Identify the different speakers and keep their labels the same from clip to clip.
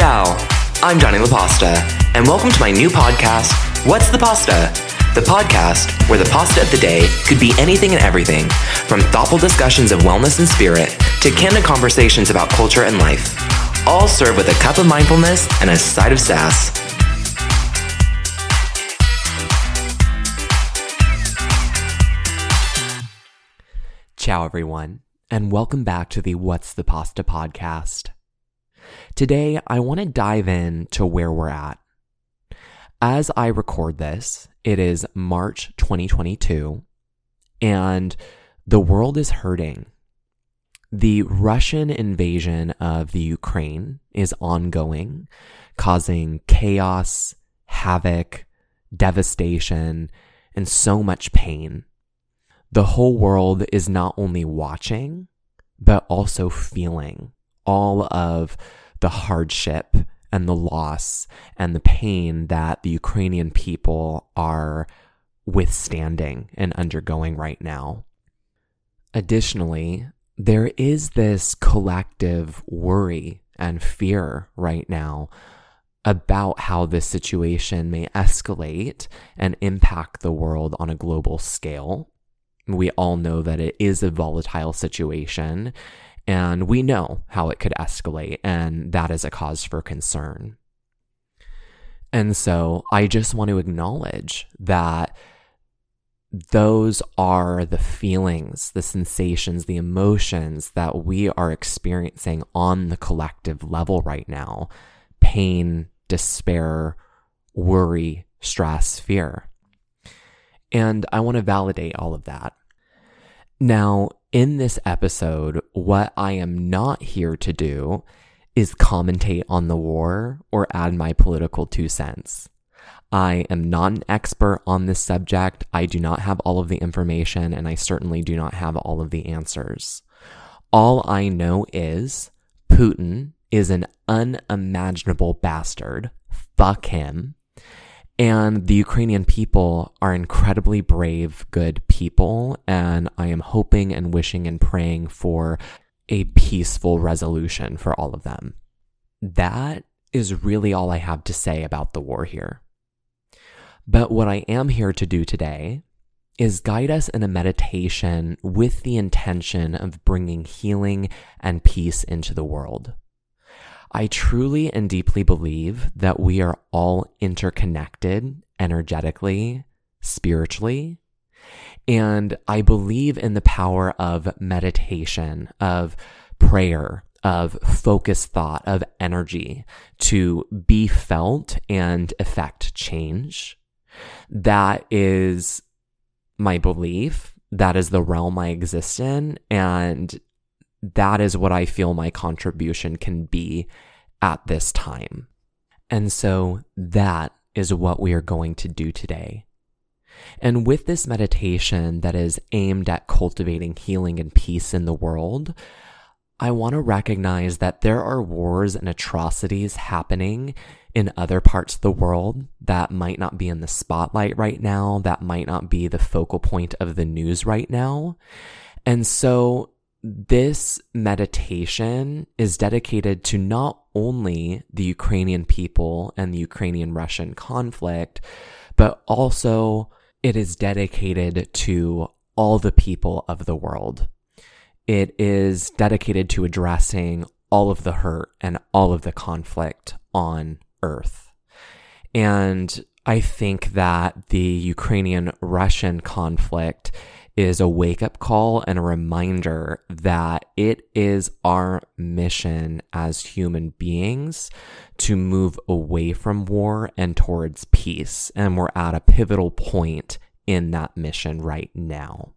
Speaker 1: Ciao, I'm Johnny LaPasta, and welcome to my new podcast, What's the Pasta? The podcast where the pasta of the day could be anything and everything, from thoughtful discussions of wellness and spirit to candid conversations about culture and life, all served with a cup of mindfulness and a side of sass. Ciao, everyone, and welcome back to the What's the Pasta podcast. Today, I want to dive in to where we're at. As I record this, it is March 2022, and the world is hurting. The Russian invasion of the Ukraine is ongoing, causing chaos, havoc, devastation, and so much pain. The whole world is not only watching, but also feeling all of the hardship and the loss and the pain that the Ukrainian people are withstanding and undergoing right now. Additionally, there is this collective worry and fear right now about how this situation may escalate and impact the world on a global scale. We all know that it is a volatile situation and we know how it could escalate, and that is a cause for concern. And so I just want to acknowledge that those are the feelings, the sensations, the emotions that we are experiencing on the collective level right now pain, despair, worry, stress, fear. And I want to validate all of that. Now, in this episode, what I am not here to do is commentate on the war or add my political two cents. I am not an expert on this subject. I do not have all of the information, and I certainly do not have all of the answers. All I know is Putin is an unimaginable bastard. Fuck him. And the Ukrainian people are incredibly brave, good people. And I am hoping and wishing and praying for a peaceful resolution for all of them. That is really all I have to say about the war here. But what I am here to do today is guide us in a meditation with the intention of bringing healing and peace into the world. I truly and deeply believe that we are all interconnected energetically, spiritually. And I believe in the power of meditation, of prayer, of focused thought, of energy to be felt and affect change. That is my belief. That is the realm I exist in. And that is what I feel my contribution can be at this time. And so that is what we are going to do today. And with this meditation that is aimed at cultivating healing and peace in the world, I want to recognize that there are wars and atrocities happening in other parts of the world that might not be in the spotlight right now, that might not be the focal point of the news right now. And so this meditation is dedicated to not only the Ukrainian people and the Ukrainian Russian conflict, but also it is dedicated to all the people of the world. It is dedicated to addressing all of the hurt and all of the conflict on earth. And I think that the Ukrainian Russian conflict is a wake up call and a reminder that it is our mission as human beings to move away from war and towards peace. And we're at a pivotal point in that mission right now.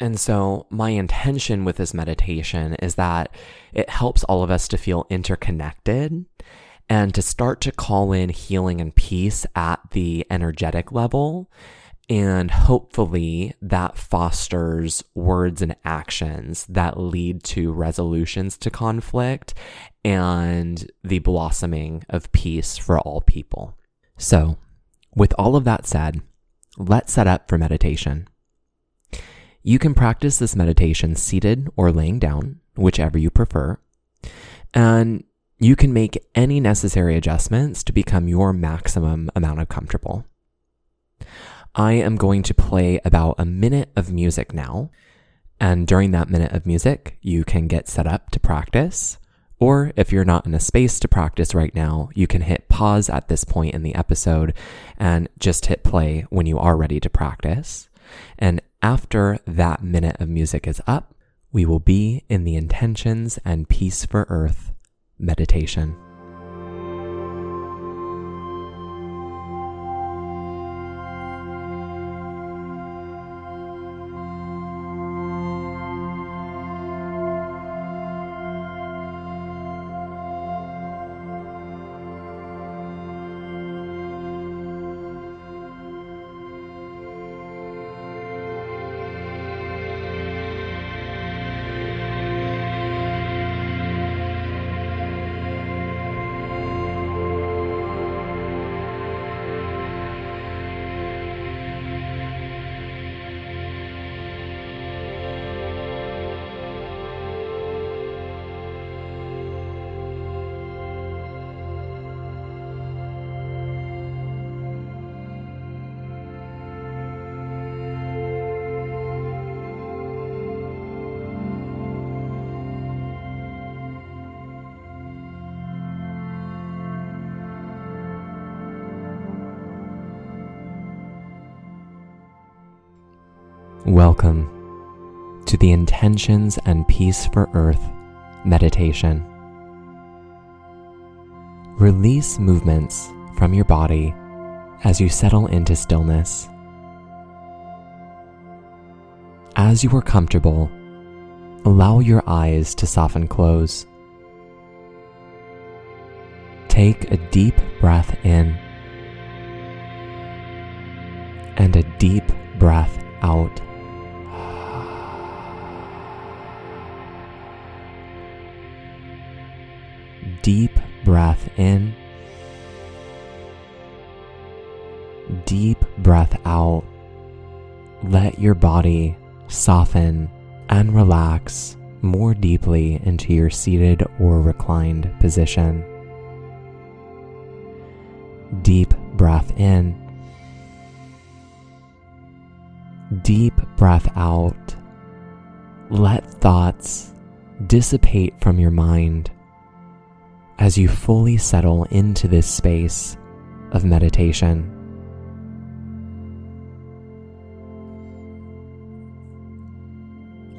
Speaker 1: And so, my intention with this meditation is that it helps all of us to feel interconnected and to start to call in healing and peace at the energetic level and hopefully that fosters words and actions that lead to resolutions to conflict and the blossoming of peace for all people. So, with all of that said, let's set up for meditation. You can practice this meditation seated or laying down, whichever you prefer. And you can make any necessary adjustments to become your maximum amount of comfortable. I am going to play about a minute of music now. And during that minute of music, you can get set up to practice. Or if you're not in a space to practice right now, you can hit pause at this point in the episode and just hit play when you are ready to practice. And after that minute of music is up, we will be in the intentions and peace for earth meditation. Welcome to the Intentions and Peace for Earth meditation. Release movements from your body as you settle into stillness. As you are comfortable, allow your eyes to soften close. Take a deep breath in and a deep breath out. Deep breath in, deep breath out. Let your body soften and relax more deeply into your seated or reclined position. Deep breath in, deep breath out. Let thoughts dissipate from your mind as you fully settle into this space of meditation.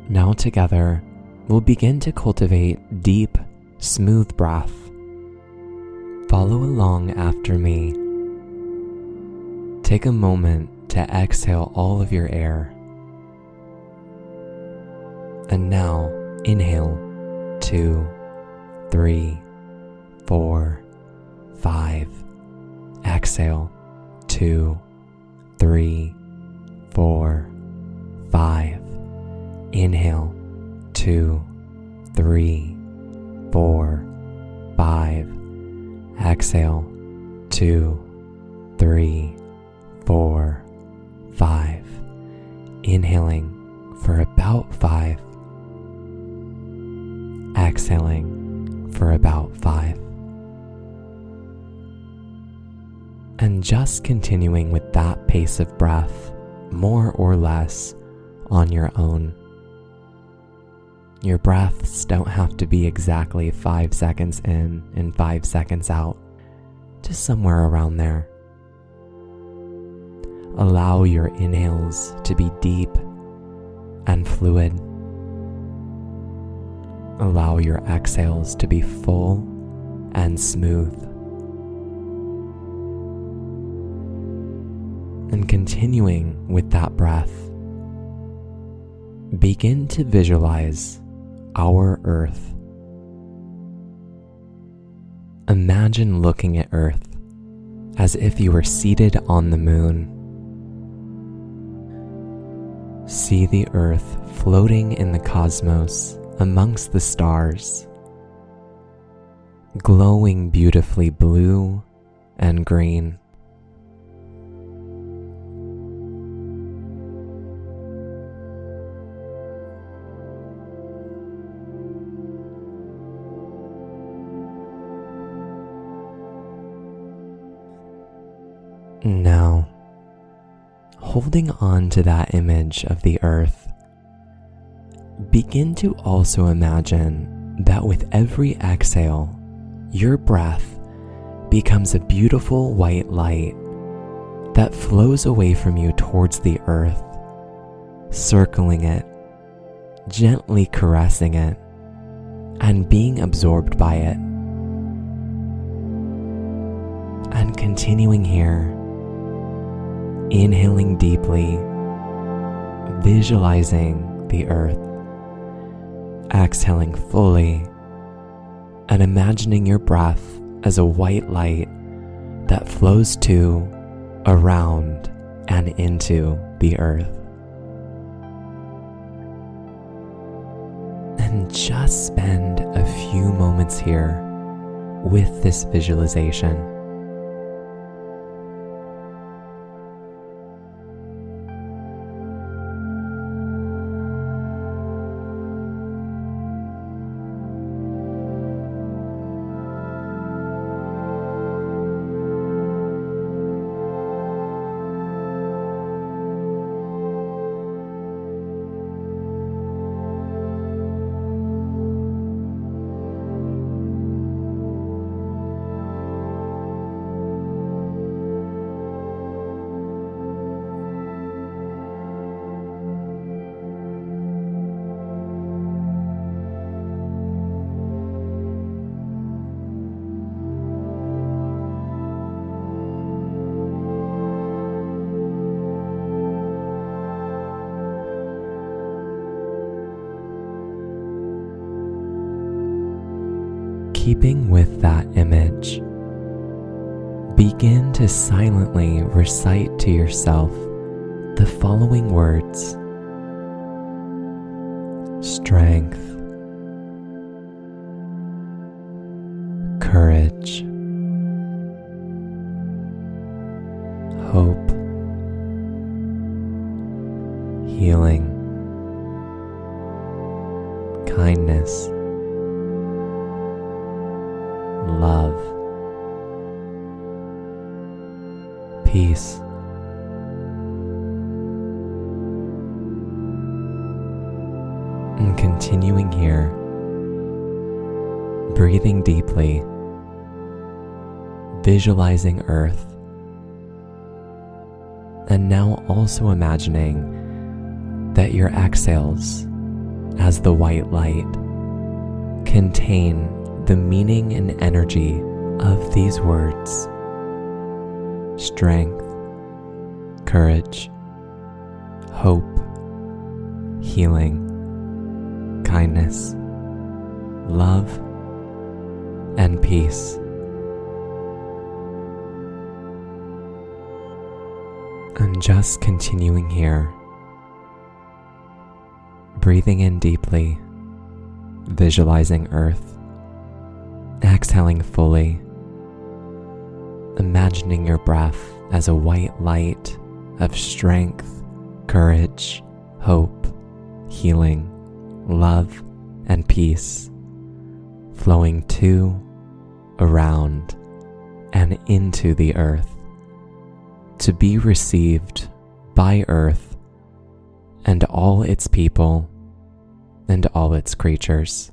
Speaker 1: Now, together, we'll begin to cultivate deep, smooth breath. Follow along after me. Take a moment to exhale all of your air. And now, inhale two, three, four, five. Exhale, two, three, four, five. Inhale, two, three, four, five. Exhale, two, three, four, five. Inhaling for about five. Exhaling for about five. And just continuing with that pace of breath more or less on your own. Your breaths don't have to be exactly five seconds in and five seconds out, just somewhere around there. Allow your inhales to be deep and fluid. Allow your exhales to be full and smooth. And continuing with that breath, begin to visualize our Earth. Imagine looking at Earth as if you were seated on the moon. See the Earth floating in the cosmos amongst the stars, glowing beautifully blue and green. Holding on to that image of the earth, begin to also imagine that with every exhale, your breath becomes a beautiful white light that flows away from you towards the earth, circling it, gently caressing it, and being absorbed by it. And continuing here, inhaling deeply, visualizing the earth, exhaling fully, and imagining your breath as a white light that flows to, around, and into the earth. And just spend a few moments here with this visualization. Keeping with that image, begin to silently recite to yourself the following words. Strength, peace. And continuing here, breathing deeply, visualizing Earth, and now also imagining that your exhales, as the white light, contain the meaning and energy of these words strength, courage, hope, healing, kindness, love, and peace. And just continuing here, breathing in deeply, visualizing Earth exhaling fully, imagining your breath as a white light of strength, courage, hope, healing, love, and peace, flowing to, around, and into the earth, to be received by earth and all its people and all its creatures.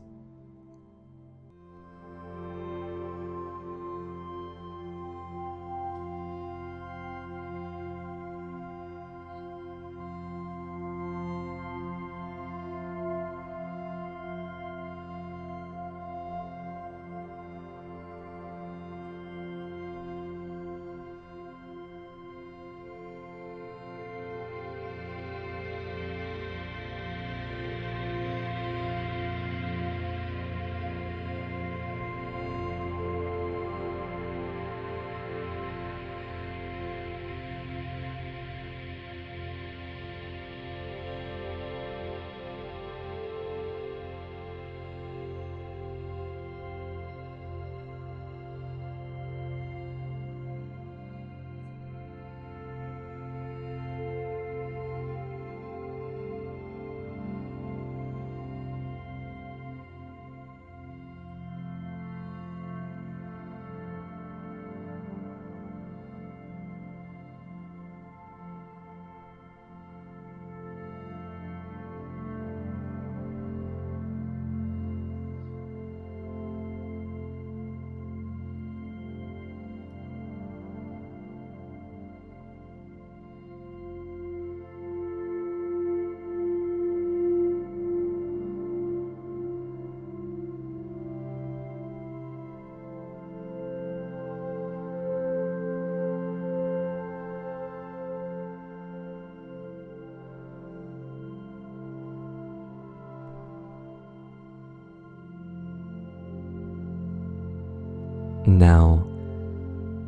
Speaker 1: Now,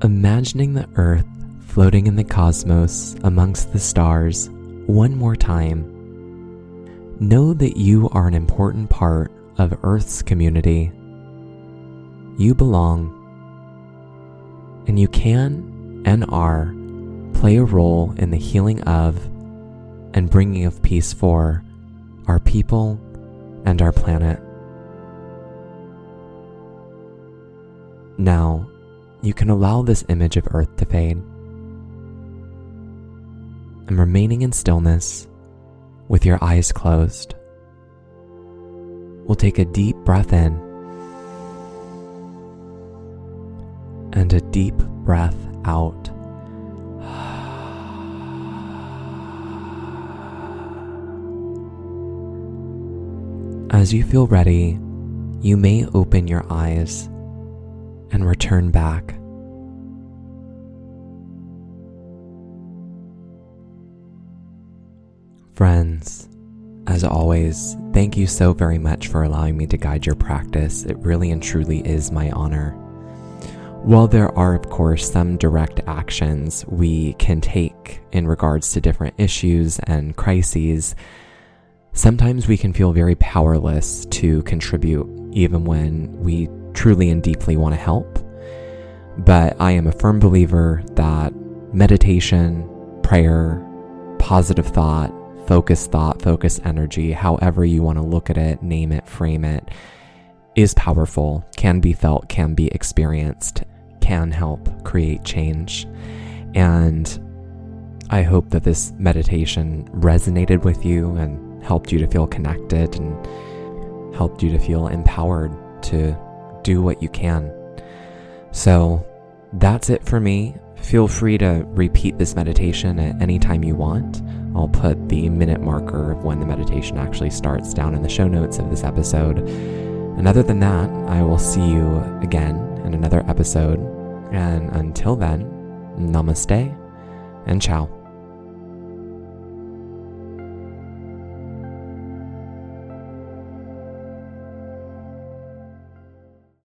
Speaker 1: imagining the Earth floating in the cosmos amongst the stars one more time. Know that you are an important part of Earth's community. You belong, and you can and are play a role in the healing of and bringing of peace for our people and our planet. Now, you can allow this image of Earth to fade. And remaining in stillness with your eyes closed, we'll take a deep breath in and a deep breath out. As you feel ready, you may open your eyes and return back. Friends, as always, thank you so very much for allowing me to guide your practice. It really and truly is my honor. While there are, of course, some direct actions we can take in regards to different issues and crises, sometimes we can feel very powerless to contribute, even when we truly and deeply want to help. But I am a firm believer that meditation, prayer, positive thought, focused thought, focused energy, however you want to look at it, name it, frame it, is powerful, can be felt, can be experienced, can help create change. And I hope that this meditation resonated with you and helped you to feel connected and helped you to feel empowered to do what you can. So that's it for me. Feel free to repeat this meditation at any time you want. I'll put the minute marker of when the meditation actually starts down in the show notes of this episode. And other than that, I will see you again in another episode. And until then, namaste and ciao.